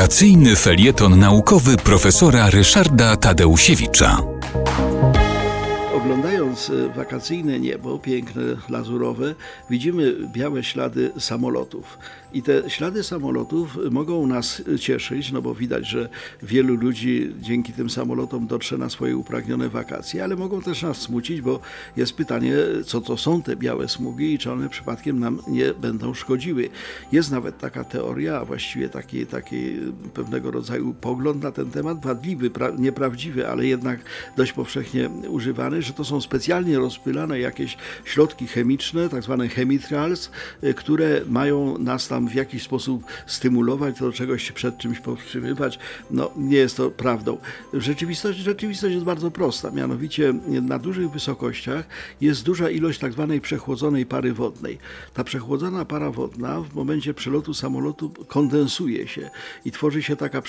Wakacyjny felieton naukowy profesora Ryszarda Tadeusiewicza. Oglądając e, wakacyjne niebo, piękne, lazurowe, widzimy białe ślady samolotów. I te ślady samolotów mogą nas cieszyć, no bo widać, że wielu ludzi dzięki tym samolotom dotrze na swoje upragnione wakacje, ale mogą też nas smucić, bo jest pytanie, co to są te białe smugi i czy one przypadkiem nam nie będą szkodziły. Jest nawet taka teoria, a właściwie taki, taki pewnego rodzaju pogląd na ten temat, wadliwy, nieprawdziwy, ale jednak dość powszechnie używany, że to są specjalnie rozpylane jakieś środki chemiczne, tak zwane chemitrals, y, które mają nas tam w jakiś sposób stymulować, do czegoś przed czymś powstrzymywać. No, nie jest to prawdą. Rzeczywistość, rzeczywistość jest bardzo prosta, mianowicie na dużych wysokościach jest duża ilość tak zwanej przechłodzonej pary wodnej. Ta przechłodzona para wodna w momencie przelotu samolotu kondensuje się i tworzy się taka,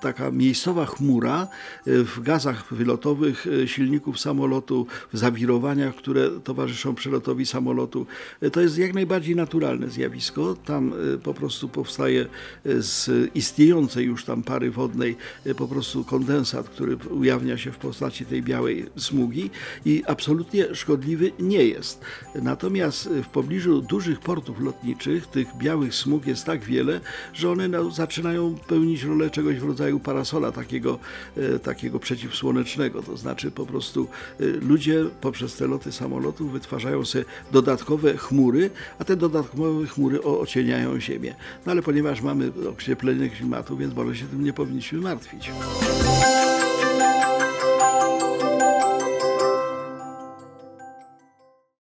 taka miejscowa chmura y, w gazach wylotowych y, silników samolotu, w zawirowaniach, które towarzyszą przelotowi samolotu. To jest jak najbardziej naturalne zjawisko. Tam e, po prostu powstaje e, z istniejącej już tam pary wodnej e, po prostu kondensat, który ujawnia się w postaci tej białej smugi i absolutnie szkodliwy nie jest. Natomiast w pobliżu dużych portów lotniczych tych białych smug jest tak wiele, że one no, zaczynają pełnić rolę czegoś w rodzaju parasola takiego, takiego przeciwsłonecznego. To znaczy po prostu ludzie poprzez te loty samolotów wytwarzają sobie dodatkowe chmury, a te dodatkowe chmury ocieniają Ziemię. No ale ponieważ mamy ocieplenie klimatu, więc może się tym nie powinniśmy martwić.